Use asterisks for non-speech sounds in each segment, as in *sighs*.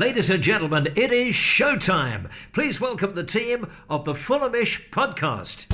Ladies and gentlemen, it is showtime. Please welcome the team of the Fulhamish podcast.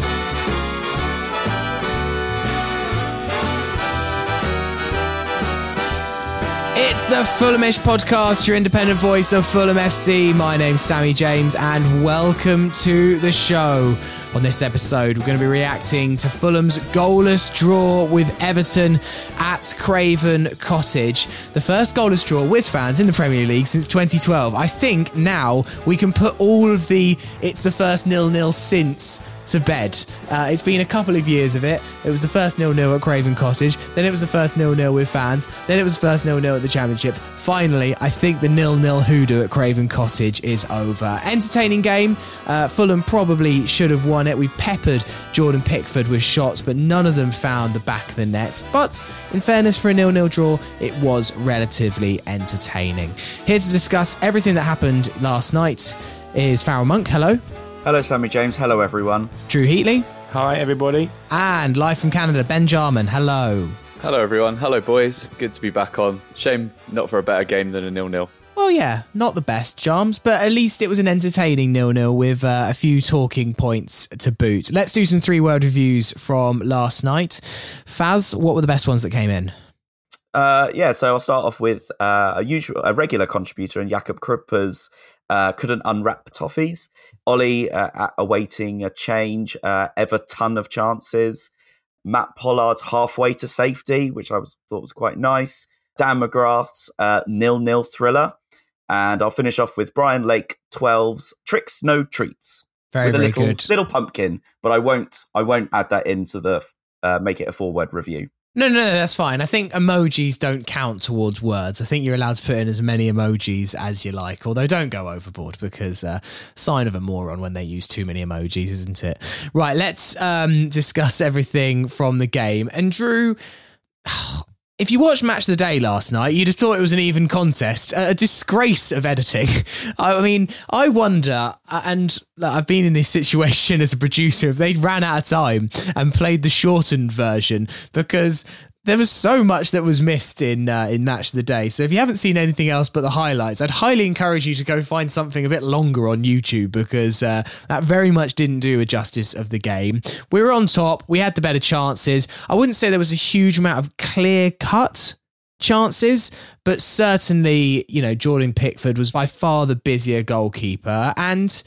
It's the Fulhamish podcast, your independent voice of Fulham FC. My name's Sammy James, and welcome to the show. On this episode, we're going to be reacting to Fulham's goalless draw with Everton at Craven Cottage. The first goalless draw with fans in the Premier League since 2012. I think now we can put all of the it's the first nil nil since to bed. Uh, it's been a couple of years of it. It was the first nil nil at Craven Cottage, then it was the first nil nil with fans, then it was the first nil nil at the Championship. Finally, I think the nil nil hoodoo at Craven Cottage is over. Entertaining game. Uh, Fulham probably should have won it. We peppered Jordan Pickford with shots, but none of them found the back of the net. But in fairness, for a nil nil draw, it was relatively entertaining. Here to discuss everything that happened last night is Farrell Monk. Hello. Hello, Sammy James. Hello, everyone. Drew Heatley. Hi, everybody. And live from Canada, Ben Jarman. Hello. Hello, everyone. Hello, boys. Good to be back on. Shame not for a better game than a nil-nil. Well, yeah, not the best, Jarms, but at least it was an entertaining nil-nil with uh, a few talking points to boot. Let's do some three-word reviews from last night. Faz, what were the best ones that came in? Uh, yeah, so I'll start off with uh, a usual, a regular contributor in Jakob Krupper's uh, couldn't unwrap toffees. Ollie uh, awaiting a change. Uh, ever ton of chances. Matt Pollard's halfway to safety, which I was, thought was quite nice. Dan McGrath's uh, nil nil thriller, and I'll finish off with Brian Lake 12's tricks no treats. Very, with a very little, good. little pumpkin, but I won't I won't add that into the uh, make it a four word review. No, no, no, that's fine. I think emojis don't count towards words. I think you're allowed to put in as many emojis as you like, although don't go overboard because uh, sign of a moron when they use too many emojis, isn't it? Right, let's um, discuss everything from the game. And Drew, *sighs* if you watched Match of the Day last night, you'd have thought it was an even contest. A disgrace of editing. *laughs* I mean, I wonder, uh, and I've been in this situation *laughs* as a producer, if they'd ran out of time and played the shortened version because there was so much that was missed in uh, in match of the day. So if you haven't seen anything else but the highlights, I'd highly encourage you to go find something a bit longer on YouTube because uh, that very much didn't do a justice of the game. We were on top. We had the better chances. I wouldn't say there was a huge amount of clear cut chances, but certainly, you know, Jordan Pickford was by far the busier goalkeeper and.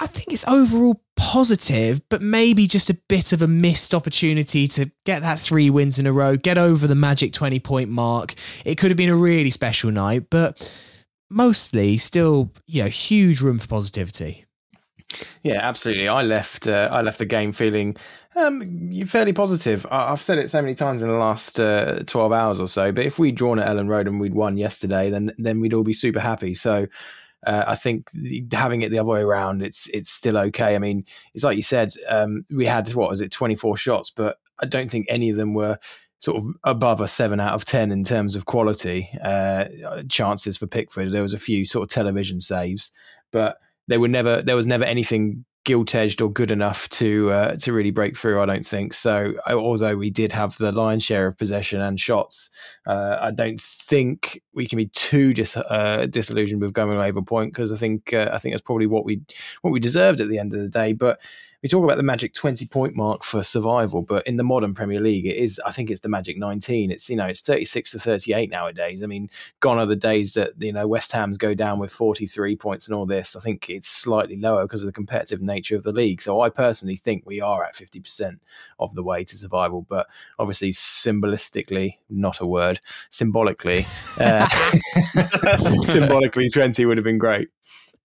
I think it's overall positive, but maybe just a bit of a missed opportunity to get that three wins in a row, get over the magic 20 point mark. It could have been a really special night, but mostly still, you know, huge room for positivity. Yeah, absolutely. I left. Uh, I left the game feeling um, fairly positive. I- have said it so many times in the last uh, twelve hours or so. But if we'd drawn at Elland Road and we'd won yesterday, then then we'd all be super happy. So uh, I think having it the other way around, it's it's still okay. I mean, it's like you said, um, we had what was it, twenty four shots, but I don't think any of them were sort of above a seven out of ten in terms of quality uh, chances for Pickford. There was a few sort of television saves, but they were never there was never anything gilt edged or good enough to uh, to really break through. I don't think so. Although we did have the lion's share of possession and shots, uh, I don't think we can be too dis- uh, disillusioned with going away with a point because I think uh, I think that's probably what we what we deserved at the end of the day. But we talk about the magic 20 point mark for survival, but in the modern Premier League, it is, I think it's the magic 19. It's, you know, it's 36 to 38 nowadays. I mean, gone are the days that, you know, West Ham's go down with 43 points and all this. I think it's slightly lower because of the competitive nature of the league. So I personally think we are at 50% of the way to survival, but obviously symbolistically, not a word, symbolically, uh, *laughs* *laughs* symbolically 20 would have been great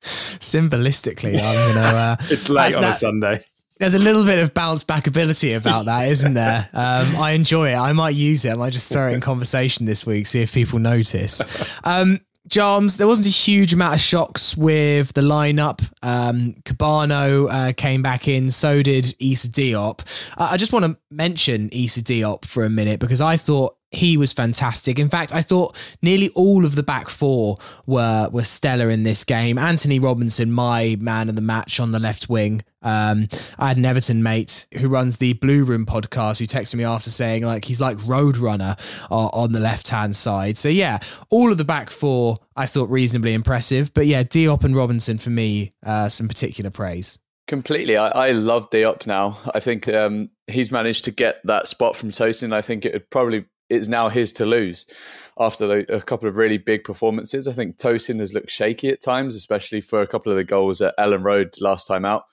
symbolistically, I'm gonna. Uh, *laughs* it's late on that, a Sunday. There's a little bit of bounce back ability about that, isn't there? Um, I enjoy it. I might use it. I might just throw it in conversation this week, see if people notice. Um, Jarms, there wasn't a huge amount of shocks with the lineup. Um, Kebano uh, came back in, so did Issa Diop. Uh, I just want to mention Issa Diop for a minute because I thought he was fantastic. In fact, I thought nearly all of the back four were were stellar in this game. Antonee Robinson, my man of the match on the left wing. Um, I had an Everton mate who runs the Blue Room podcast who texted me after saying like he's like Roadrunner uh, on the left hand side. So yeah, all of the back four I thought reasonably impressive. But yeah, Diop and Robinson for me, uh, some particular praise. Completely. I, I love Diop now. I think um, he's managed to get that spot from Tosin. I think it would probably it's now his to lose after a couple of really big performances. I think Tosin has looked shaky at times, especially for a couple of the goals at Elland Road last time out.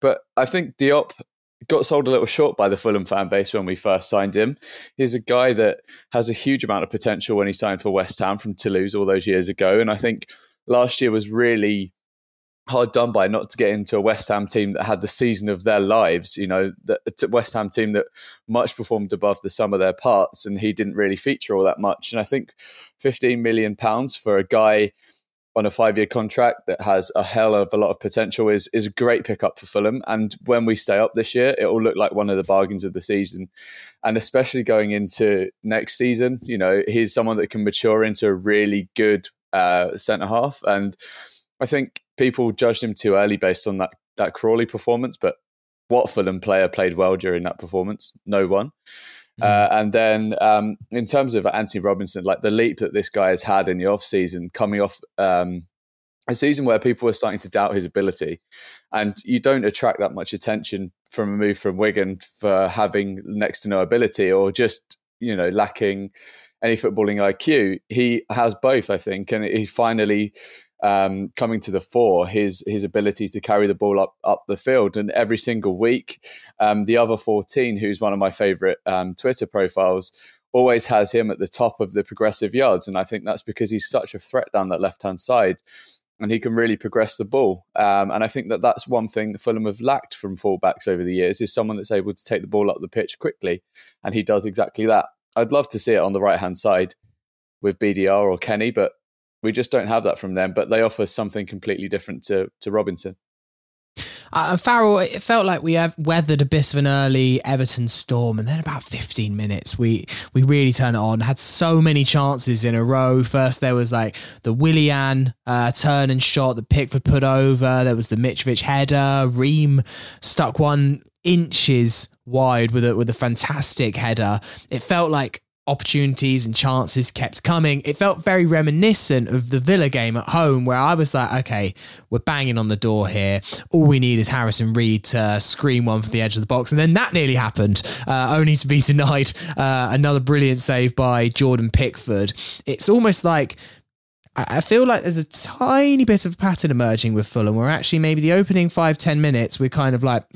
But I think Diop got sold a little short by the Fulham fan base when we first signed him. He's a guy that has a huge amount of potential when he signed for West Ham from Toulouse all those years ago. And I think last year was really hard done by not to get into a West Ham team that had the season of their lives. You know, the West Ham team that much performed above the sum of their parts, and he didn't really feature all that much. And I think 15 million pounds for a guy on a five year contract that has a hell of a lot of potential is is a great pickup for Fulham. And when we stay up this year, it will look like one of the bargains of the season. And especially going into next season, you know, he's someone that can mature into a really good uh, centre half. And I think people judged him too early based on that that Crawley performance, but what Fulham player played well during that performance? No one. Mm. Uh, and then um, in terms of Antonee Robinson, like the leap that this guy has had in the off season, coming off um, a season where people were starting to doubt his ability, and you don't attract that much attention from a move from Wigan for having next to no ability or just you know lacking any footballing IQ. He has both, I think, and he finally um, coming to the fore his his ability to carry the ball up up the field. And every single week, um, the other 14, who's one of my favorite um, Twitter profiles, always has him at the top of the progressive yards. And I think that's because he's such a threat down that left hand side. And he can really progress the ball, um, and I think that that's one thing that Fulham have lacked from fullbacks over the years is someone that's able to take the ball up the pitch quickly, and he does exactly that. I'd love to see it on the right hand side with BDR or Kenny, but we just don't have that from them, but they offer something completely different to to Robinson. Uh, Farrell, it felt like we have weathered a bit of an early Everton storm, and then about 15 minutes, we we really turned it on. Had so many chances in a row. First, there was like the Willian uh, turn and shot that Pickford put over. There was the Mitrovic header. Ream stuck one inches wide with a with a fantastic header. It felt like opportunities and chances kept coming. It felt very reminiscent of the Villa game at home, where I was like, okay, we're banging on the door here. All we need is Harrison Reed to scream one from the edge of the box. And then that nearly happened, uh, only to be *laughs* denied uh, another brilliant save by Jordan Pickford. It's almost like. I feel like there's a tiny bit of pattern emerging with Fulham where actually maybe the opening five, 10 minutes, we're kind of like,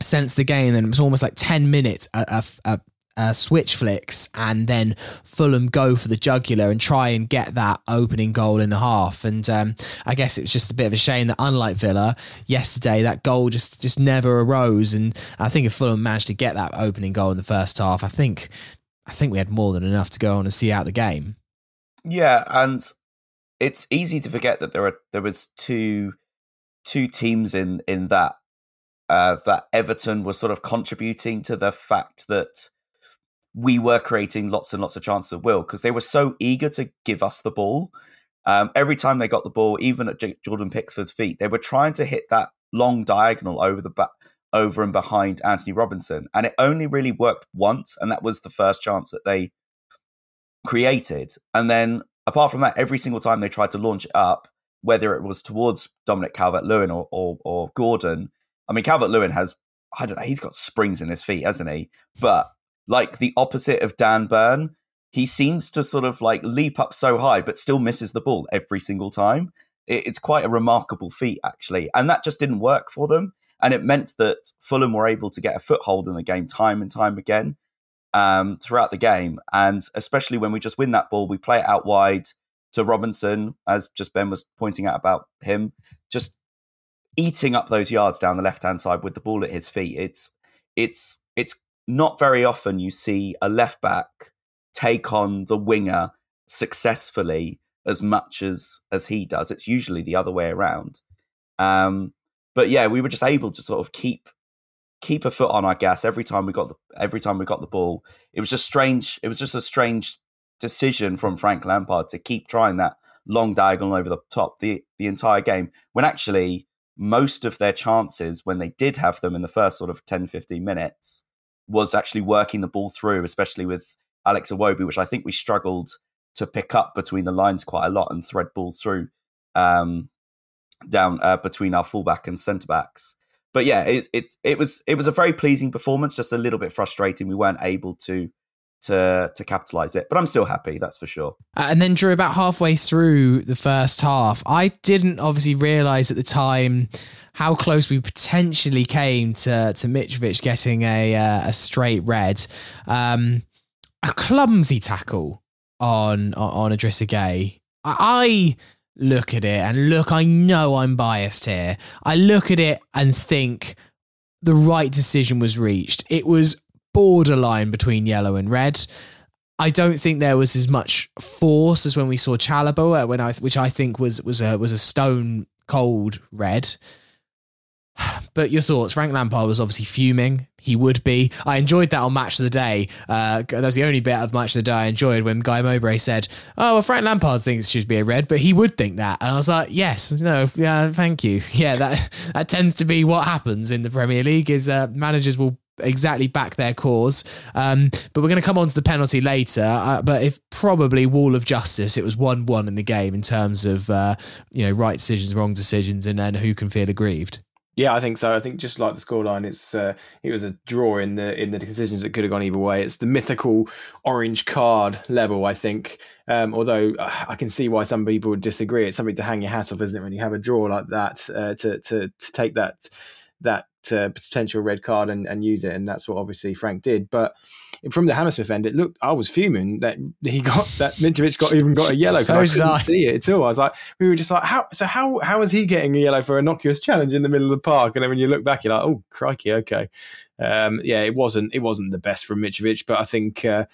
sense the game and it was almost like 10 minutes a, a, uh, switch flicks and then Fulham go for the jugular and try and get that opening goal in the half. And um, I guess it was just a bit of a shame that unlike Villa yesterday, that goal just just never arose. And I think if Fulham managed to get that opening goal in the first half, I think I think we had more than enough to go on and see out the game. Yeah, and it's easy to forget that there are there was two two teams in in that uh, that Everton was sort of contributing to the fact that we were creating lots and lots of chances of will because they were so eager to give us the ball. Um, every time they got the ball, even at J- Jordan Pickford's feet, they were trying to hit that long diagonal over the back, over and behind Antonee Robinson, and it only really worked once, and that was the first chance that they created. And then, apart from that, every single time they tried to launch it up, whether it was towards Dominic Calvert-Lewin or, or, or Gordon, I mean, Calvert-Lewin has I don't know, he's got springs in his feet, hasn't he? But like the opposite of Dan Burn. He seems to sort of like leap up so high, but still misses the ball every single time. It's quite a remarkable feat, actually. And that just didn't work for them. And it meant that Fulham were able to get a foothold in the game time and time again um, throughout the game. And especially when we just win that ball, we play it out wide to Robinson, as just Ben was pointing out about him, just eating up those yards down the left hand side with the ball at his feet. It's it's it's not very often you see a left back take on the winger successfully as much as as he does. It's usually the other way around. Um, but yeah, we were just able to sort of keep keep a foot on our gas every time we got the every time we got the ball. It was just strange. It was just a strange decision from Frank Lampard to keep trying that long diagonal over the top the the entire game when actually most of their chances when they did have them in the first sort of 10 15 minutes was actually working the ball through especially with Alex Iwobi which I think we struggled to pick up between the lines quite a lot and thread balls through um, down uh, between our fullback and centre backs but yeah it, it it was it was a very pleasing performance just a little bit frustrating we weren't able to to to capitalize it. But I'm still happy, that's for sure. Uh, and then Drew, about halfway through the first half, I didn't obviously realize at the time how close we potentially came to to Mitrovic getting a uh, a straight red, um, a clumsy tackle on on Idrissa Gueye. I look at it and look, I know I'm biased here. I look at it and think the right decision was reached. It was borderline between yellow and red. I don't think there was as much force as when we saw Chalobah, uh, when I, which I think was was a was a stone cold red. *sighs* But your thoughts? Frank Lampard was obviously fuming. He would be. I enjoyed that on Match of the Day. Uh, that's the only bit of Match of the Day I enjoyed when Guy Mowbray said, "Oh, well, Frank Lampard thinks it should be a red, but he would think that." And I was like, "Yes, no, yeah, thank you. *laughs* Yeah, that that tends to be what happens in the Premier League. Is uh, managers will exactly back their cause. Um, but we're going to come on to the penalty later. Uh, but if probably wall of justice, it was one one in the game in terms of uh, you know right decisions, wrong decisions, and then who can feel aggrieved. Yeah, I think so. I think just like the scoreline, it's uh, it was a draw in the in the decisions that could have gone either way. It's the mythical orange card level, I think. Um, although uh, I can see why some people would disagree. It's something to hang your hat off, isn't it? When you have a draw like that, uh, to to to take that that uh, potential red card and, and use it, and that's what obviously Frank did. But from the Hammersmith end, it looked I was fuming that he got that Mitrovic got even got a yellow because so I couldn't I. see it at all. I was like, we were just like, how so how how is he getting a yellow for a innocuous challenge in the middle of the park? And then when you look back, you're like, oh crikey, okay, um, yeah, it wasn't it wasn't the best from Mitrovic, but I think. Uh,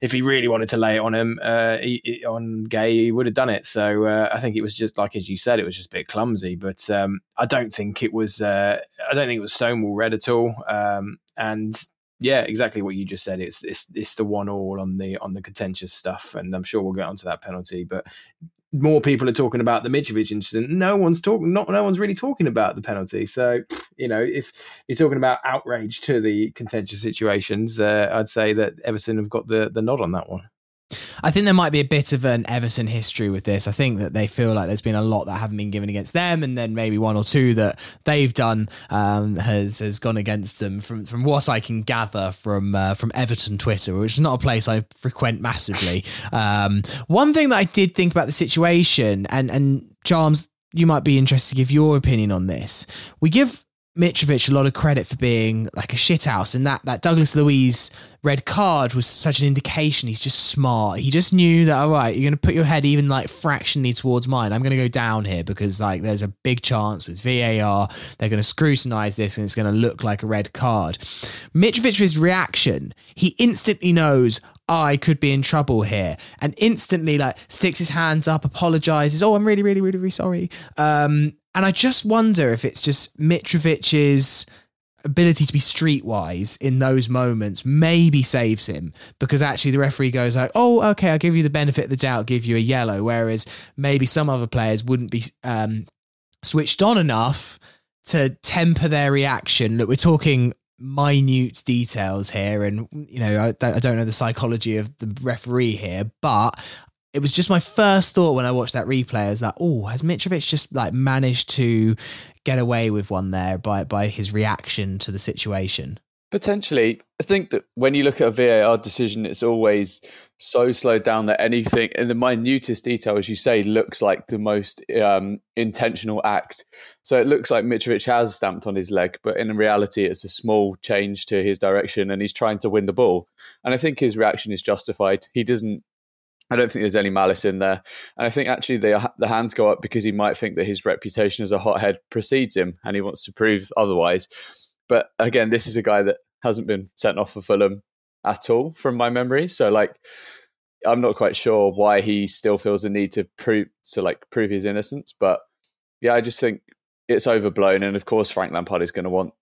if he really wanted to lay it on him, uh, he, on Gueye, he would have done it. So uh, I think it was just like as you said, it was just a bit clumsy. But um, I don't think it was. Uh, I don't think it was Stonewall red at all. Um, and yeah, exactly what you just said. It's it's it's the one all on the on the contentious stuff, and I'm sure we'll get onto that penalty. But more people are talking about the Mitrovic incident. No one's talking. Not no one's really talking about the penalty. So you know, if you're talking about outrage to the contentious situations, uh, I'd say that Everton have got the the nod on that one. I think there might be a bit of an Everton history with this. I think that they feel like there's been a lot that haven't been given against them, and then maybe one or two that they've done um, has has gone against them. From from what I can gather from uh, from Everton Twitter, which is not a place I frequent massively. *laughs* Um, one thing that I did think about the situation, and and Jarms, you might be interested to give your opinion on this. We give Mitrovic a lot of credit for being like a shithouse, and that that Douglas Luiz red card was such an indication he's just smart. He just knew that all right, you're going to put your head even like fractionally towards mine. I'm going to go down here because like there's a big chance with VAR they're going to scrutinize this and it's going to look like a red card. Mitrovic's reaction, he instantly knows I could be in trouble here, and instantly like sticks his hands up, apologizes. Oh, I'm really, really, really, really sorry. Um, and I just wonder if it's just Mitrovic's ability to be streetwise in those moments maybe saves him because actually the referee goes like, oh, okay, I'll give you the benefit of the doubt, give you a yellow. Whereas maybe some other players wouldn't be um, switched on enough to temper their reaction. Look, we're talking minute details here and you know I, I don't know the psychology of the referee here but it was just my first thought when I watched that replay. I was like, oh, has Mitrovic just like managed to get away with one there by by his reaction to the situation? Potentially. I think that when you look at a VAR decision, it's always so slowed down that anything in the minutest detail, as you say, looks like the most um, intentional act. So it looks like Mitrovic has stamped on his leg, but in reality, it's a small change to his direction and he's trying to win the ball. And I think his reaction is justified. He doesn't I don't think there's any malice in there. And I think actually the, the hands go up because he might think that his reputation as a hothead precedes him and he wants to prove otherwise. But again, this is a guy that hasn't been sent off for Fulham at all from my memory. So like I'm not quite sure why he still feels the need to prove to like prove his innocence. But yeah, I just think it's overblown. And of course Frank Lampard is going to want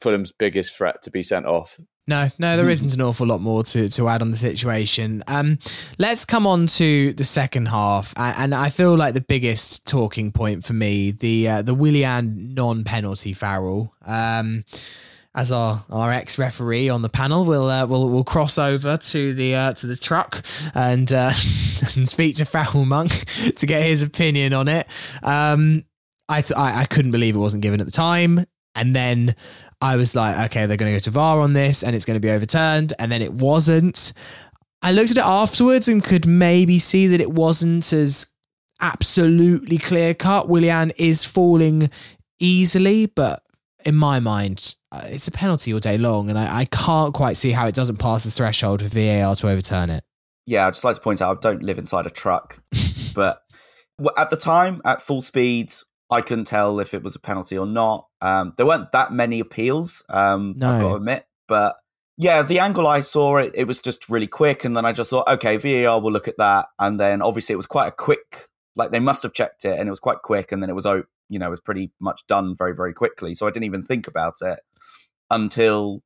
Fulham's biggest threat to be sent off. No, no, there isn't an awful lot more to, to add on the situation. Um, let's come on to the second half, and, and I feel like the biggest talking point for me the uh, the Willian non penalty foul. Um, as our, our ex referee on the panel, we'll uh, we'll we'll cross over to the uh, to the truck and uh, *laughs* and speak to Foul Monk to get his opinion on it. Um, I, th- I I couldn't believe it wasn't given at the time, and then I was like, okay, they're going to go to VAR on this and it's going to be overturned. And then it wasn't. I looked at it afterwards and could maybe see that it wasn't as absolutely clear cut. Willian is falling easily, but in my mind, uh, it's a penalty all day long. And I, I can't quite see how it doesn't pass the threshold for VAR to overturn it. Yeah, I'd just like to point out I don't live inside a truck, *laughs* but at the time, at full speed, I couldn't tell if it was a penalty or not. Um, there weren't that many appeals, um, No. I've got to admit. But yeah, the angle I saw it, it was just really quick. And then I just thought, okay, VAR will look at that. And then obviously it was quite a quick, like they must have checked it and it was quite quick. And then it was, you know, it was pretty much done very, very quickly. So I didn't even think about it until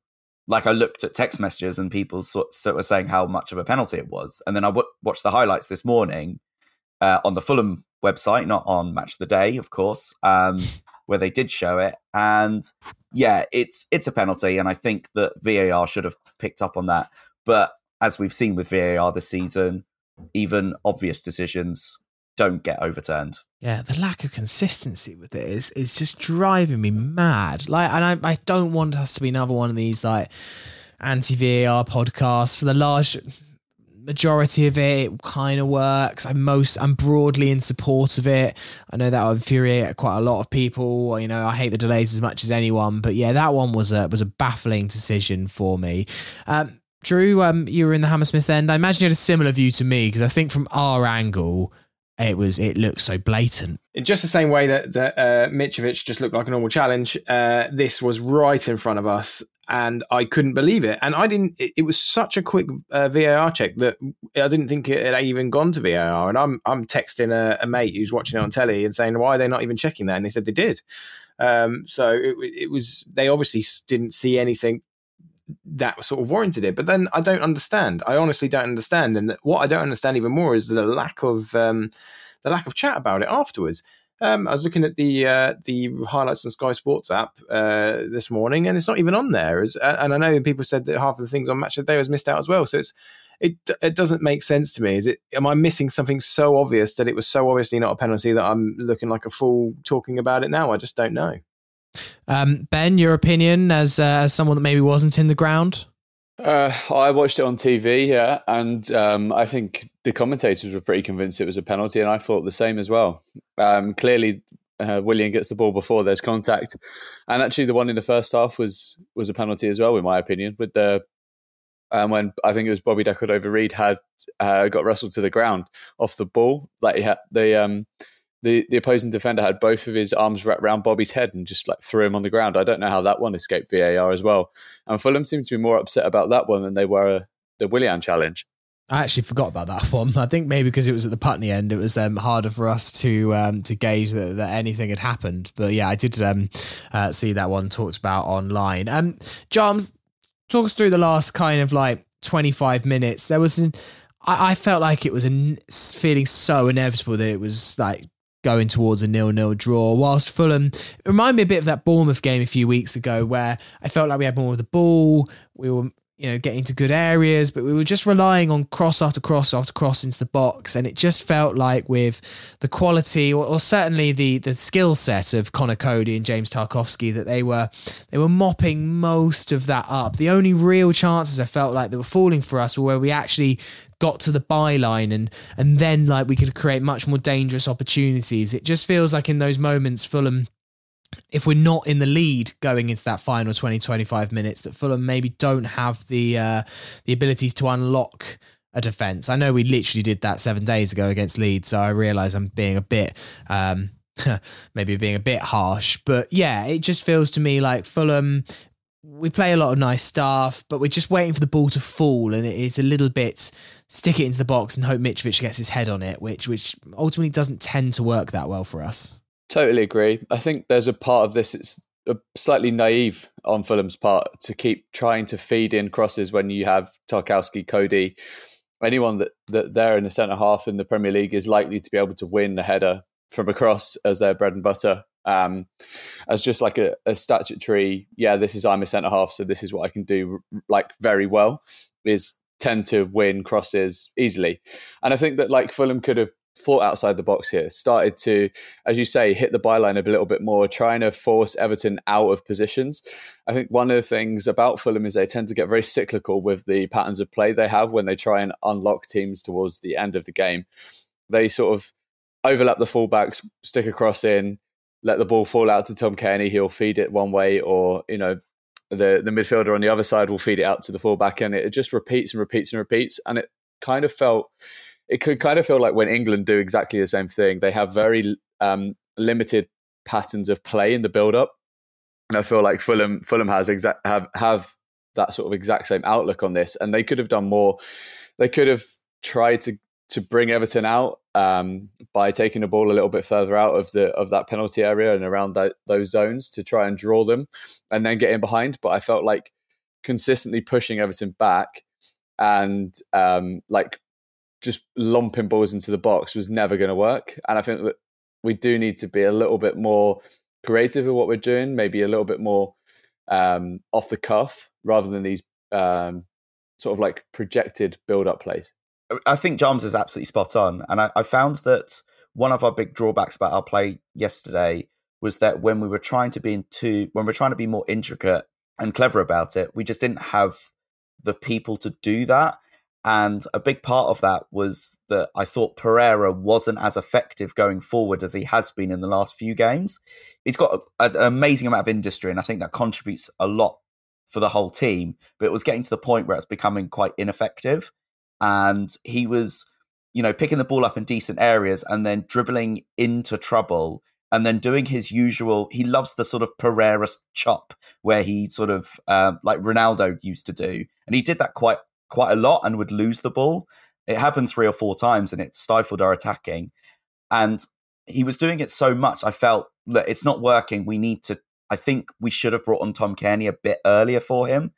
like I looked at text messages and people sort, sort of saying how much of a penalty it was. And then I w- watched the highlights this morning uh, on the Fulham website, not on Match of the Day, of course, um, *laughs* where they did show it. And yeah, it's it's a penalty, and I think that VAR should have picked up on that. But as we've seen with VAR this season, even obvious decisions don't get overturned. Yeah, the lack of consistency with it is is just driving me mad. Like, and I, I don't want us to be another one of these like anti VAR podcasts. For the large majority of it, it kind of works. I'm most, I'm broadly in support of it. I know that will infuriate quite a lot of people. You know, I hate the delays as much as anyone, but yeah, that one was a was a baffling decision for me. Um, Drew, um, you were in the Hammersmith end. I imagine you had a similar view to me because I think from our angle, it was it looked so blatant. In just the same way that, that uh, Mitrovic just looked like a normal challenge, uh, this was right in front of us, and I couldn't believe it. And I didn't. It, it was such a quick uh, VAR check that I didn't think it had even gone to VAR. And I'm I'm texting a, a mate who's watching it on telly and saying, "Why are they not even checking that?" And they said they did. Um, so it, it was they obviously didn't see anything that sort of warranted it. But then I don't understand. I honestly don't understand. And what I don't understand even more is the lack of um, the lack of chat about it afterwards. Um, I was looking at the uh, the highlights on Sky Sports app uh, this morning, and it's not even on there. As, and I know people said that half of the things on Match of the Day was missed out as well. So it's it it doesn't make sense to me. Is it? Am I missing something so obvious that it was so obviously not a penalty that I'm looking like a fool talking about it now? I just don't know. Um, ben, your opinion as uh, as someone that maybe wasn't in the ground? Uh, I watched it on TV, yeah, and um, I think the commentators were pretty convinced it was a penalty, and I thought the same as well. Um, clearly, uh, Willian gets the ball before there's contact, and actually, the one in the first half was was a penalty as well, in my opinion. With the um, when I think it was Bobby Decordova-Reid had uh, got wrestled to the ground off the ball, like he had the um, the the opposing defender had both of his arms wrapped around Bobby's head and just like threw him on the ground. I don't know how that one escaped VAR as well. And Fulham seemed to be more upset about that one than they were uh, the Willian challenge. I actually forgot about that *laughs* one. I think maybe because it was at the Putney end, it was um, harder for us to um, to gauge that, that anything had happened. But yeah, I did um, uh, see that one talked about online. Um, Jarms, talk us through the last kind of like twenty five minutes. There was an, I, I felt like it was a feeling so inevitable that it was like going towards a nil-nil draw. Whilst Fulham it reminded me a bit of that Bournemouth game a few weeks ago, where I felt like we had more of the ball. We were, you know, getting to good areas, but we were just relying on cross after cross after cross into the box, and it just felt like with the quality, or, or certainly the the skill set of Conor Coady and James Tarkowski, that they were they were mopping most of that up. The only real chances I felt like that were falling for us were where we actually got to the byline and and then like we could create much more dangerous opportunities. It just feels like in those moments Fulham if we're not in the lead going into that final 20 25 minutes that Fulham maybe don't have the uh, the abilities to unlock a defense. I know we literally did that 7 days ago against Leeds so I realize I'm being a bit um *laughs* maybe being a bit harsh but yeah it just feels to me like Fulham we play a lot of nice stuff, but we're just waiting for the ball to fall, and it's a little bit stick it into the box and hope Mitrovic gets his head on it, which which ultimately doesn't tend to work that well for us. Totally agree. I think there's a part of this. It's slightly naive on Fulham's part to keep trying to feed in crosses when you have Tarkowski, Coady, anyone that, that there in the centre half in the Premier League is likely to be able to win the header from across as their bread and butter. Um, as just like a, a statutory, yeah, this is I'm a centre half, so this is what I can do like very well. Is tend to win crosses easily, and I think that like Fulham could have thought outside the box here, started to, as you say, hit the byline a little bit more, trying to force Everton out of positions. I think one of the things about Fulham is they tend to get very cyclical with the patterns of play they have when they try and unlock teams towards the end of the game. They sort of overlap the fullbacks, stick a cross in, let the ball fall out to Tom Cairney. He'll feed it one way, or you know, the the midfielder on the other side will feed it out to the fullback, and it just repeats and repeats and repeats. And it kind of felt it could kind of feel like when England do exactly the same thing, they have very um, limited patterns of play in the build up. And I feel like Fulham Fulham has exact have have that sort of exact same outlook on this, and they could have done more. They could have tried to to bring Everton out um, by taking the ball a little bit further out of the of that penalty area and around that, those zones to try and draw them, and then get in behind. But I felt like consistently pushing Everton back and um, like just lumping balls into the box was never going to work. And I think that we do need to be a little bit more creative in what we're doing, maybe a little bit more um, off the cuff rather than these um, sort of like projected build up plays. I think Jarms is absolutely spot on. And I, I found that one of our big drawbacks about our play yesterday was that when we were trying to be too, when we we're trying to be more intricate and clever about it, we just didn't have the people to do that. And a big part of that was that I thought Pereira wasn't as effective going forward as he has been in the last few games. He's got a, an amazing amount of industry, and I think that contributes a lot for the whole team. But it was getting to the point where it's becoming quite ineffective. And he was, you know, picking the ball up in decent areas and then dribbling into trouble and then doing his usual. He loves the sort of Pereira chop where he sort of um, like Ronaldo used to do, and he did that quite quite a lot and would lose the ball. It happened three or four times and it stifled our attacking. And he was doing it so much, I felt that it's not working. We need to, I think we should have brought on Tom Cairney a bit earlier for him.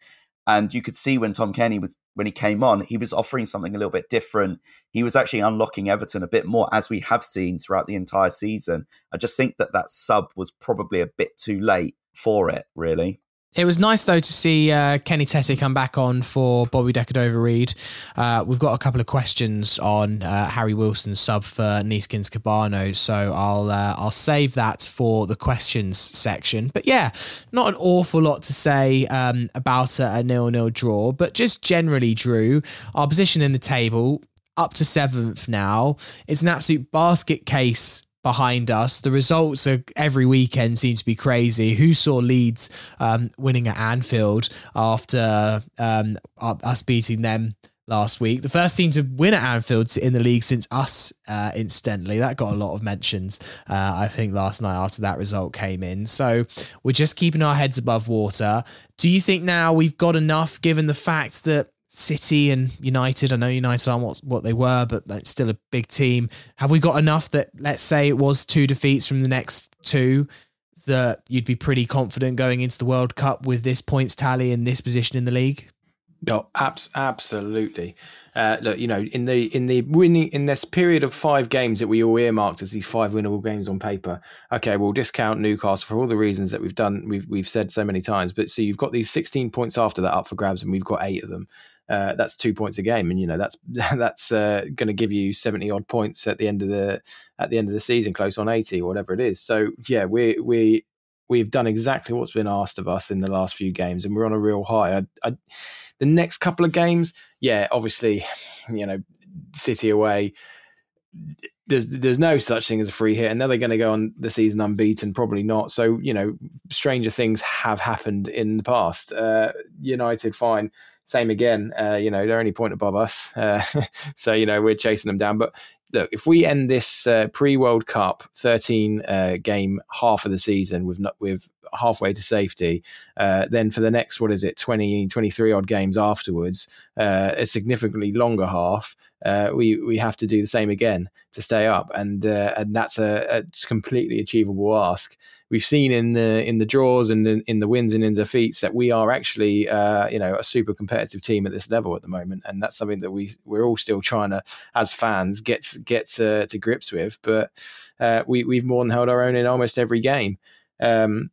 And you could see when Tom Cairney was, when he came on, he was offering something a little bit different. He was actually unlocking Everton a bit more, as we have seen throughout the entire season. I just think that that sub was probably a bit too late for it, really. It was nice though to see uh, Kenny Tete come back on for Bobby Decordova-Reid. Uh, we've got a couple of questions on uh, Harry Wilson's sub for Neeskens Kebano, so I'll uh, I'll save that for the questions section. But yeah, not an awful lot to say um, about a, a nil-nil draw, but just generally, Drew, our position in the table up to seventh now. It's an absolute basket case behind us. The results are every weekend seem to be crazy. Who saw Leeds um, winning at Anfield after um, us beating them last week? The first team to win at Anfield in the league since us, uh, incidentally. That got a lot of mentions, uh, I think, last night after that result came in. So we're just keeping our heads above water. Do you think now we've got enough given the fact that City and United. I know United aren't what, what they were, but it's still a big team. Have we got enough that, let's say it was two defeats from the next two, that you'd be pretty confident going into the World Cup with this points tally and this position in the league? Oh, abs- absolutely. Uh, look, you know, in the in the winning in this period of five games that we all earmarked as these five winnable games on paper. Okay, we'll discount Newcastle for all the reasons that we've done. We've we've said so many times. But so you've got these sixteen points after that up for grabs, and we've got eight of them uh, that's two points a game, and you know that's *laughs* that's uh, going to give you seventy odd points at the end of the at the end of the season, close on eighty or whatever it is. So yeah, we we we've done exactly what's been asked of us in the last few games, and we're on a real high. I, I, the next couple of games, yeah, obviously, you know, City away. There's there's no such thing as a free hit, and are they're going to go on the season unbeaten? Probably not. So you know, stranger things have happened in the past. Uh, United, fine same again. Uh, you know, they're only point above us, uh, *laughs* so you know we're chasing them down. But look, if we end this uh, pre World Cup 13 uh, game half of the season with with halfway to safety. Uh, then for the next, what is it, 20, 23 odd games afterwards, uh, a significantly longer half, uh, we we have to do the same again to stay up, and uh, and that's a, a, completely achievable ask. We've seen in the in the draws and in, in the wins and in defeats that we are actually uh, you know a super competitive team at this level at the moment, and that's something that we we're all still trying to as fans get get to, to grips with. But uh, we we've more than held our own in almost every game. Um,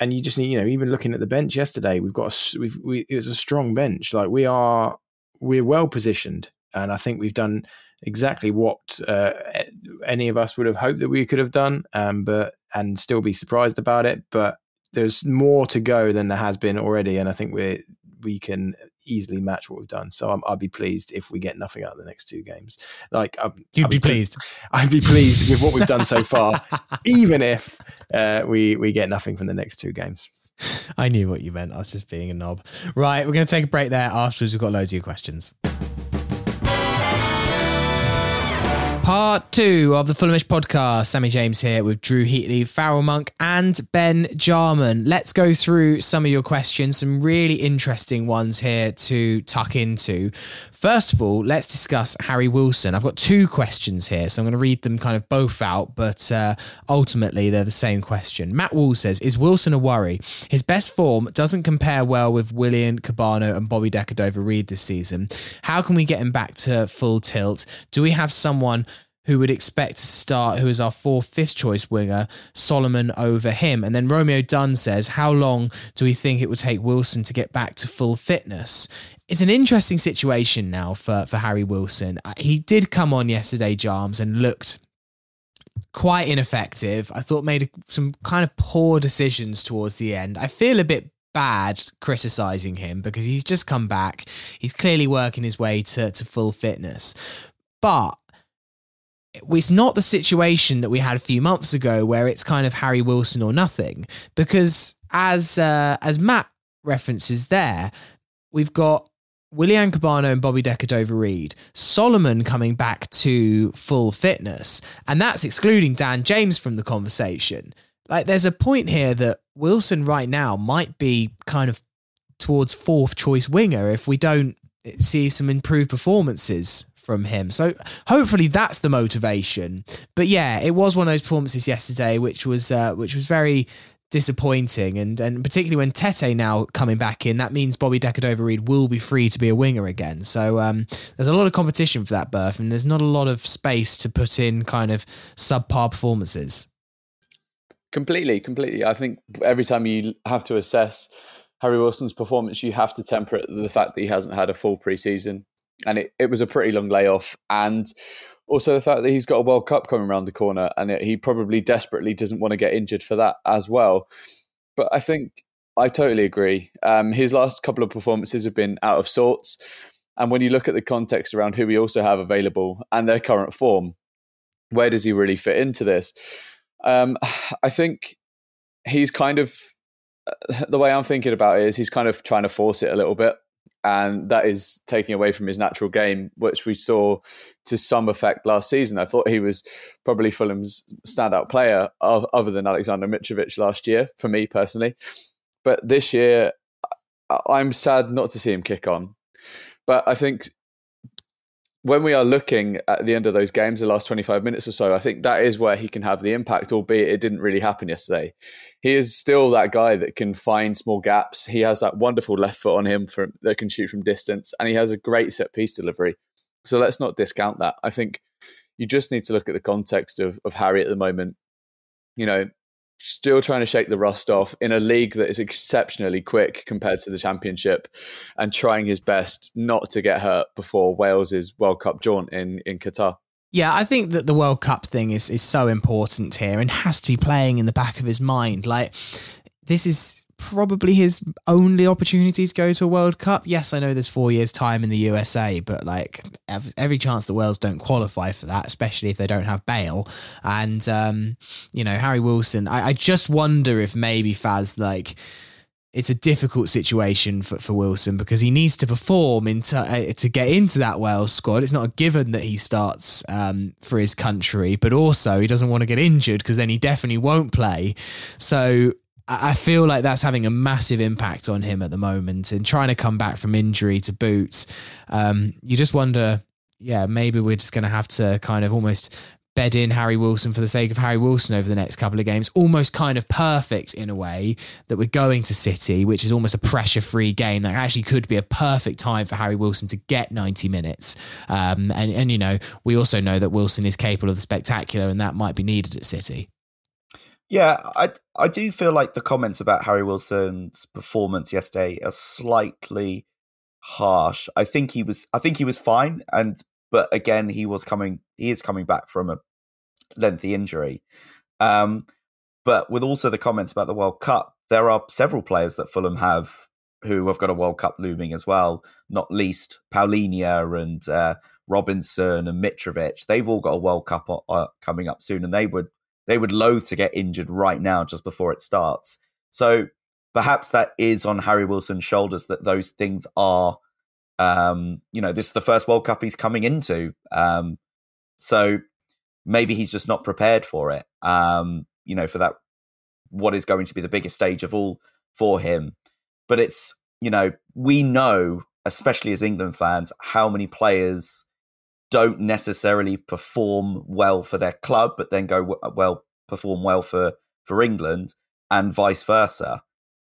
and you just need, you know, even looking at the bench yesterday, we've got a, we've we, it was a strong bench. Like we are, we're well positioned and I think we've done exactly what uh, any of us would have hoped that we could have done, um, but and still be surprised about it. But there's more to go than there has been already, and I think we we can easily match what we've done. So i will be pleased if we get nothing out of the next two games. Like i you'd I'll be, be pleased. I'd be pleased with what we've done so *laughs* far, even if uh, we we get nothing from the next two games. I knew what you meant. I was just being a knob. Right, we're going to take a break there. Afterwards, we've got loads of your questions. Part two of the Fulhamish podcast. Sammy James here with Drew Heatley, Farrell Monk, and Ben Jarman. Let's go through some of your questions, some really interesting ones here to tuck into. First of all, let's discuss Harry Wilson. I've got two questions here, so I'm going to read them kind of both out, but uh, ultimately they're the same question. Matt Wall says, Is Wilson a worry? His best form doesn't compare well with Willian Kebano and Bobby Decordova-Reid this season. How can we get him back to full tilt? Do we have someone who would expect to start, who is our fourth, fifth choice winger, Solomon over him. And then Romeo Dunn says, How long do we think it would take Wilson to get back to full fitness? It's an interesting situation now for, for Harry Wilson. Uh, he did come on yesterday, Jarms, and looked quite ineffective. I thought made some kind of poor decisions towards the end. I feel a bit bad criticizing him because he's just come back. He's clearly working his way to, to full fitness. But it's not the situation that we had a few months ago where it's kind of Harry Wilson or nothing because as uh, as Matt references there we've got Willian Kebano and Bobby Decordova-Reid, Solomon coming back to full fitness, and that's excluding Dan James from the conversation. Like, there's a point here that Wilson right now might be kind of towards fourth choice winger if we don't see some improved performances from him. So hopefully that's the motivation. But yeah, it was one of those performances yesterday, which was uh, which was very disappointing, and and particularly when Tete now coming back in, that means Bobby Decordova-Reid will be free to be a winger again. So um, there's a lot of competition for that berth, and there's not a lot of space to put in kind of subpar performances. Completely, completely. I think every time you have to assess Harry Wilson's performance, you have to temper it the fact that he hasn't had a full preseason and it, it was a pretty long layoff. And also the fact that he's got a World Cup coming around the corner, and it, he probably desperately doesn't want to get injured for that as well. But I think I totally agree. Um, his last couple of performances have been out of sorts. And when you look at the context around who we also have available and their current form, where does he really fit into this? Um, *sighs* I think he's kind of uh, the way I'm thinking about it is he's kind of trying to force it a little bit and that is taking away from his natural game, which we saw to some effect last season. I thought he was probably Fulham's standout player, other than Alexander Mitrovic last year, for me personally. But this year, I'm sad not to see him kick on. But I think when we are looking at the end of those games, the last 25 minutes or so, I think that is where he can have the impact, albeit it didn't really happen yesterday. He is still that guy that can find small gaps. He has that wonderful left foot on him from, that can shoot from distance, and he has a great set piece delivery. So let's not discount that. I think you just need to look at the context of, of Harry at the moment. You know, still trying to shake the rust off in a league that is exceptionally quick compared to the championship and trying his best not to get hurt before Wales's World Cup jaunt in, in Qatar. Yeah, I think that the World Cup thing is, is so important here and has to be playing in the back of his mind. Like, this is probably his only opportunity to go to a World Cup. Yes, I know there's four years' time in the USA, but like every chance the Wales don't qualify for that, especially if they don't have Bale. And um, you know, Harry Wilson. I, I just wonder if maybe Faz like it's a difficult situation for, for Wilson because he needs to perform into uh, to get into that Wales squad. It's not a given that he starts um, for his country, but also he doesn't want to get injured because then he definitely won't play. So I feel like that's having a massive impact on him at the moment and trying to come back from injury to boot. Um, you just wonder, yeah, maybe we're just going to have to kind of almost bed in Harry Wilson for the sake of Harry Wilson over the next couple of games. Almost kind of perfect in a way that we're going to City, which is almost a pressure free game that actually could be a perfect time for Harry Wilson to get 90 minutes. Um, and, and, you know, we also know that Wilson is capable of the spectacular and that might be needed at City. Yeah, I I do feel like the comments about Harry Wilson's performance yesterday are slightly harsh. I think he was I think he was fine and but again he was coming he is coming back from a lengthy injury. Um but with also the comments about the World Cup, there are several players that Fulham have who have got a World Cup looming as well, not least Palhinha and uh, Robinson and Mitrovic. They've all got a World Cup uh, coming up soon, and they would they would loathe to get injured right now just before it starts. So perhaps that is on Harry Wilson's shoulders that those things are. Um, you know, this is the first World Cup he's coming into, um, so maybe he's just not prepared for it. Um, you know, for that what is going to be the biggest stage of all for him. But it's you know we know, especially as England fans, how many players don't necessarily perform well for their club, but then go well perform well for for England, and vice versa.